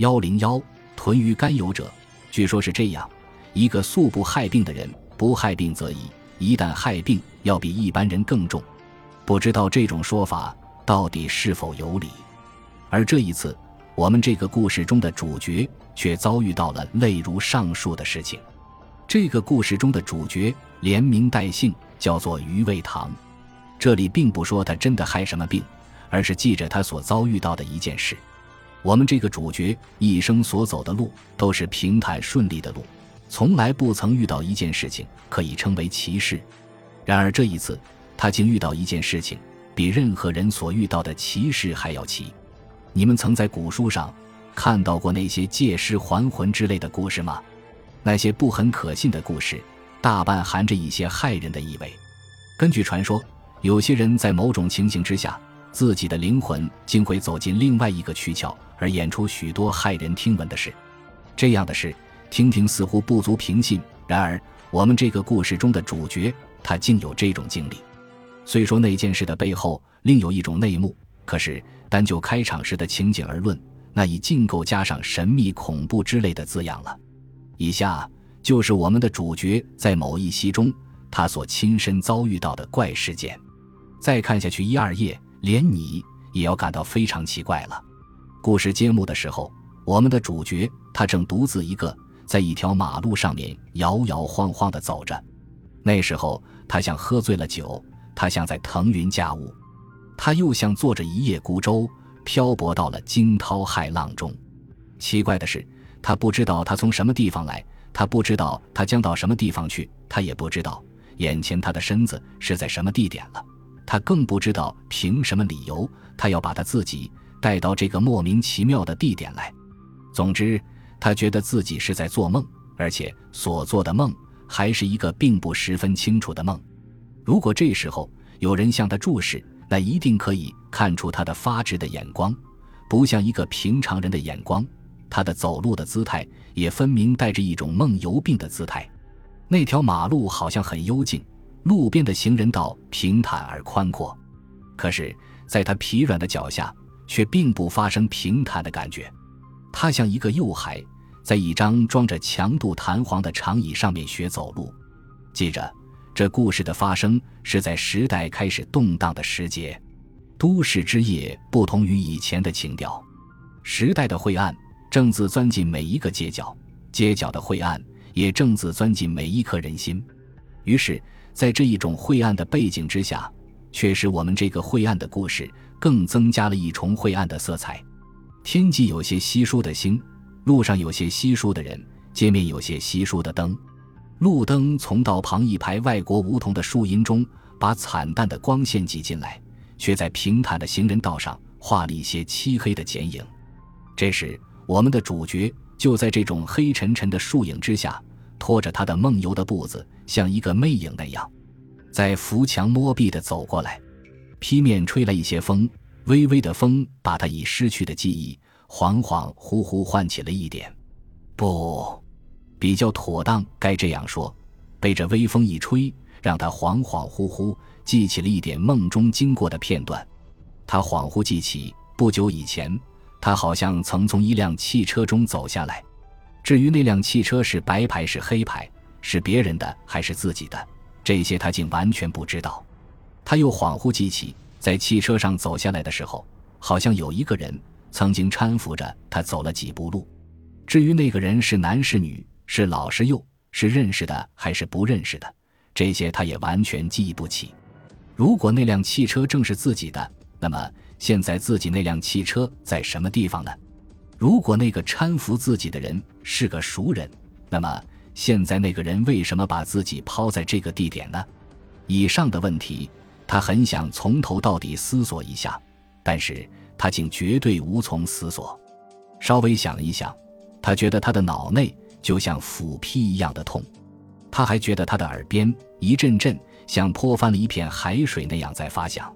幺零幺豚鱼甘油者，据说是这样：一个素不害病的人，不害病则已；一旦害病，要比一般人更重。不知道这种说法到底是否有理。而这一次，我们这个故事中的主角却遭遇到了类如上述的事情。这个故事中的主角连名带姓叫做余味堂。这里并不说他真的害什么病，而是记着他所遭遇到的一件事。我们这个主角一生所走的路都是平坦顺利的路，从来不曾遇到一件事情可以称为奇事。然而这一次，他竟遇到一件事情，比任何人所遇到的奇事还要奇。你们曾在古书上看到过那些借尸还魂之类的故事吗？那些不很可信的故事，大半含着一些害人的意味。根据传说，有些人在某种情形之下。自己的灵魂竟会走进另外一个躯壳，而演出许多骇人听闻的事。这样的事，听听似乎不足平信。然而，我们这个故事中的主角，他竟有这种经历。虽说那件事的背后另有一种内幕，可是单就开场时的情景而论，那已尽够加上神秘、恐怖之类的字样了。以下就是我们的主角在某一席中他所亲身遭遇到的怪事件。再看下去一二页。连你也要感到非常奇怪了。故事揭幕的时候，我们的主角他正独自一个在一条马路上面摇摇晃晃地走着。那时候，他像喝醉了酒，他像在腾云驾雾，他又像坐着一叶孤舟，漂泊到了惊涛骇浪中。奇怪的是，他不知道他从什么地方来，他不知道他将到什么地方去，他也不知道眼前他的身子是在什么地点了。他更不知道凭什么理由，他要把他自己带到这个莫名其妙的地点来。总之，他觉得自己是在做梦，而且所做的梦还是一个并不十分清楚的梦。如果这时候有人向他注视，那一定可以看出他的发直的眼光，不像一个平常人的眼光。他的走路的姿态也分明带着一种梦游病的姿态。那条马路好像很幽静。路边的行人道平坦而宽阔，可是，在他疲软的脚下，却并不发生平坦的感觉。他像一个幼孩，在一张装着强度弹簧的长椅上面学走路。记着，这故事的发生是在时代开始动荡的时节。都市之夜不同于以前的情调，时代的晦暗正自钻进每一个街角，街角的晦暗也正自钻进每一颗人心。于是。在这一种晦暗的背景之下，却使我们这个晦暗的故事更增加了一重晦暗的色彩。天际有些稀疏的星，路上有些稀疏的人，街面有些稀疏的灯。路灯从道旁一排外国梧桐的树荫中，把惨淡的光线挤进来，却在平坦的行人道上画了一些漆黑的剪影。这时，我们的主角就在这种黑沉沉的树影之下。拖着他的梦游的步子，像一个魅影那样，在扶墙摸壁的走过来。劈面吹来一些风，微微的风把他已失去的记忆恍恍惚惚唤起了一点。不，比较妥当，该这样说：被这微风一吹，让他恍恍惚惚记起了一点梦中经过的片段。他恍惚记起，不久以前，他好像曾从一辆汽车中走下来。至于那辆汽车是白牌是黑牌，是别人的还是自己的，这些他竟完全不知道。他又恍惚记起，在汽车上走下来的时候，好像有一个人曾经搀扶着他走了几步路。至于那个人是男是女，是老是幼，是认识的还是不认识的，这些他也完全记忆不起。如果那辆汽车正是自己的，那么现在自己那辆汽车在什么地方呢？如果那个搀扶自己的人是个熟人，那么现在那个人为什么把自己抛在这个地点呢？以上的问题，他很想从头到底思索一下，但是他竟绝对无从思索。稍微想一想，他觉得他的脑内就像斧劈一样的痛，他还觉得他的耳边一阵阵像泼翻了一片海水那样在发响，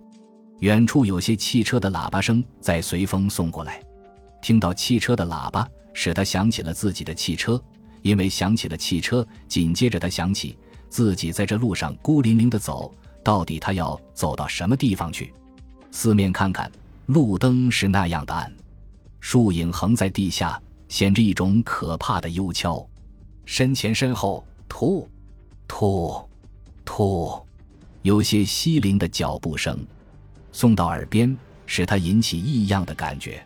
远处有些汽车的喇叭声在随风送过来。听到汽车的喇叭，使他想起了自己的汽车，因为想起了汽车，紧接着他想起自己在这路上孤零零的走，到底他要走到什么地方去？四面看看，路灯是那样的暗，树影横在地下，显着一种可怕的幽悄。身前身后，突，突，突，有些稀灵的脚步声送到耳边，使他引起异样的感觉。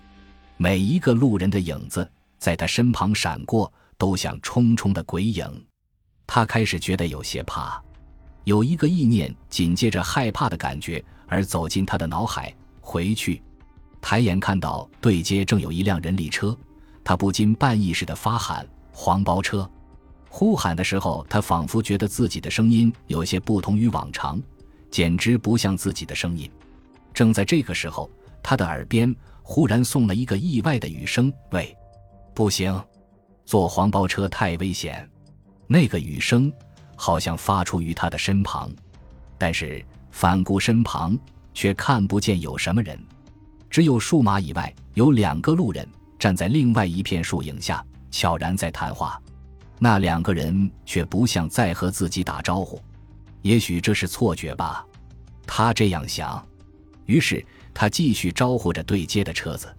每一个路人的影子在他身旁闪过，都像冲冲的鬼影。他开始觉得有些怕，有一个意念紧接着害怕的感觉而走进他的脑海。回去，抬眼看到对街正有一辆人力车，他不禁半意识的发喊：“黄包车！”呼喊的时候，他仿佛觉得自己的声音有些不同于往常，简直不像自己的声音。正在这个时候，他的耳边忽然送了一个意外的语声：“喂，不行，坐黄包车太危险。”那个语声好像发出于他的身旁，但是反顾身旁却看不见有什么人，只有数码以外有两个路人站在另外一片树影下，悄然在谈话。那两个人却不像在和自己打招呼，也许这是错觉吧，他这样想。于是他继续招呼着对接的车子，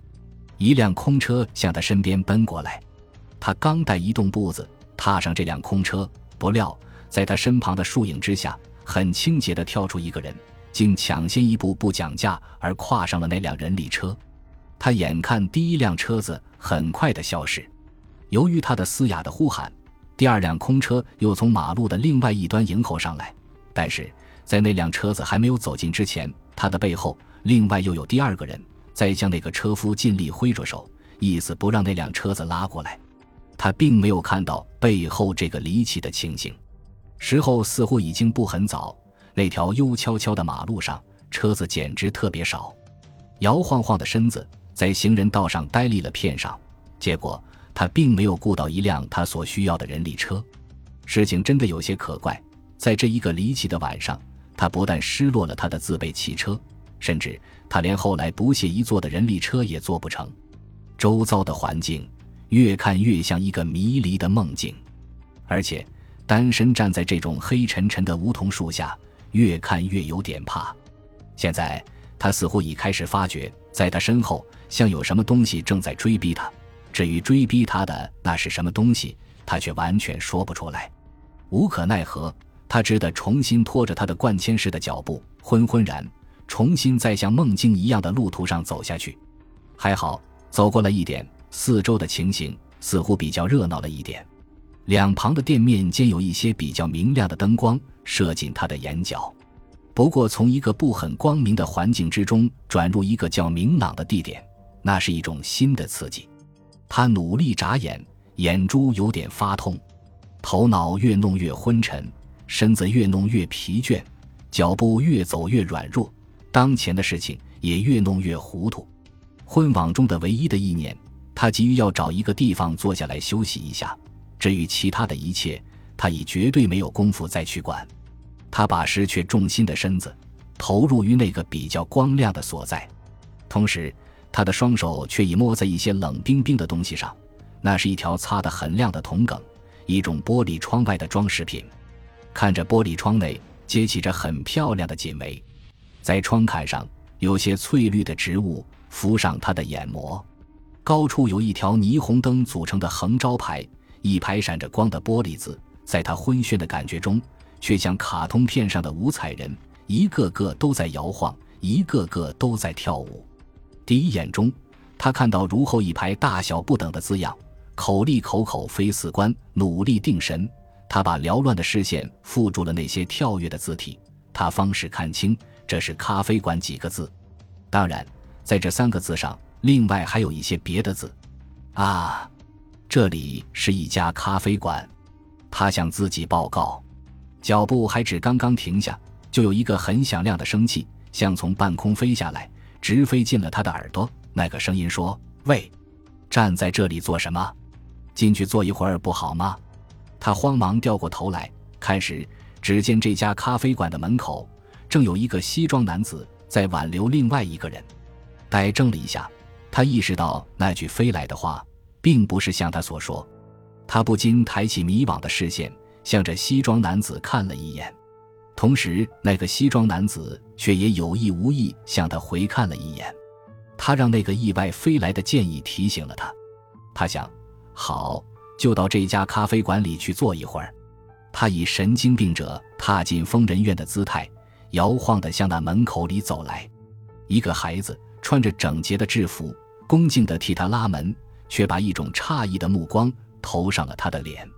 一辆空车向他身边奔过来。他刚带移动步子，踏上这辆空车，不料在他身旁的树影之下，很清洁地跳出一个人，竟抢先一步不讲价而跨上了那辆人力车。他眼看第一辆车子很快的消失，由于他的嘶哑的呼喊。第二辆空车又从马路的另外一端迎候上来，但是在那辆车子还没有走近之前，他的背后另外又有第二个人在向那个车夫尽力挥着手，意思不让那辆车子拉过来。他并没有看到背后这个离奇的情形。时候似乎已经不很早，那条幽悄悄的马路上车子简直特别少，摇晃晃的身子在行人道上呆立了片上，结果。他并没有雇到一辆他所需要的人力车，事情真的有些可怪。在这一个离奇的晚上，他不但失落了他的自备汽车，甚至他连后来不屑一坐的人力车也坐不成。周遭的环境越看越像一个迷离的梦境，而且单身站在这种黑沉沉的梧桐树下，越看越有点怕。现在他似乎已开始发觉，在他身后像有什么东西正在追逼他。至于追逼他的那是什么东西，他却完全说不出来。无可奈何，他只得重新拖着他的贯迁式的脚步，昏昏然，重新在像梦境一样的路途上走下去。还好，走过了一点，四周的情形似乎比较热闹了一点。两旁的店面间有一些比较明亮的灯光射进他的眼角。不过，从一个不很光明的环境之中转入一个较明朗的地点，那是一种新的刺激。他努力眨眼，眼珠有点发痛，头脑越弄越昏沉，身子越弄越疲倦，脚步越走越软弱，当前的事情也越弄越糊涂。昏网中的唯一的意念，他急于要找一个地方坐下来休息一下。至于其他的一切，他已绝对没有功夫再去管。他把失去重心的身子投入于那个比较光亮的所在，同时。他的双手却已摸在一些冷冰冰的东西上，那是一条擦得很亮的铜梗，一种玻璃窗外的装饰品。看着玻璃窗内结起着很漂亮的锦围，在窗槛上有些翠绿的植物浮上他的眼膜。高处有一条霓虹灯组成的横招牌，一排闪着光的玻璃字，在他昏眩的感觉中，却像卡通片上的五彩人，一个个都在摇晃，一个个都在跳舞。第一眼中，他看到如后一排大小不等的字样，口立口口非四关，努力定神。他把缭乱的视线附住了那些跳跃的字体，他方始看清这是“咖啡馆”几个字。当然，在这三个字上，另外还有一些别的字。啊，这里是一家咖啡馆，他向自己报告。脚步还只刚刚停下，就有一个很响亮的声气，像从半空飞下来。直飞进了他的耳朵。那个声音说：“喂，站在这里做什么？进去坐一会儿不好吗？”他慌忙掉过头来看时，只见这家咖啡馆的门口正有一个西装男子在挽留另外一个人。呆怔了一下，他意识到那句飞来的话并不是像他所说。他不禁抬起迷惘的视线，向着西装男子看了一眼。同时，那个西装男子却也有意无意向他回看了一眼。他让那个意外飞来的建议提醒了他。他想，好，就到这家咖啡馆里去坐一会儿。他以神经病者踏进疯人院的姿态，摇晃地向那门口里走来。一个孩子穿着整洁的制服，恭敬地替他拉门，却把一种诧异的目光投上了他的脸。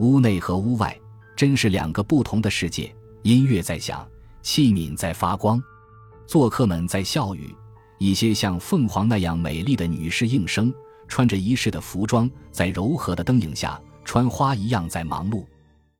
屋内和屋外真是两个不同的世界。音乐在响，器皿在发光，做客们在笑语。一些像凤凰那样美丽的女士应声，穿着仪式的服装，在柔和的灯影下，穿花一样在忙碌。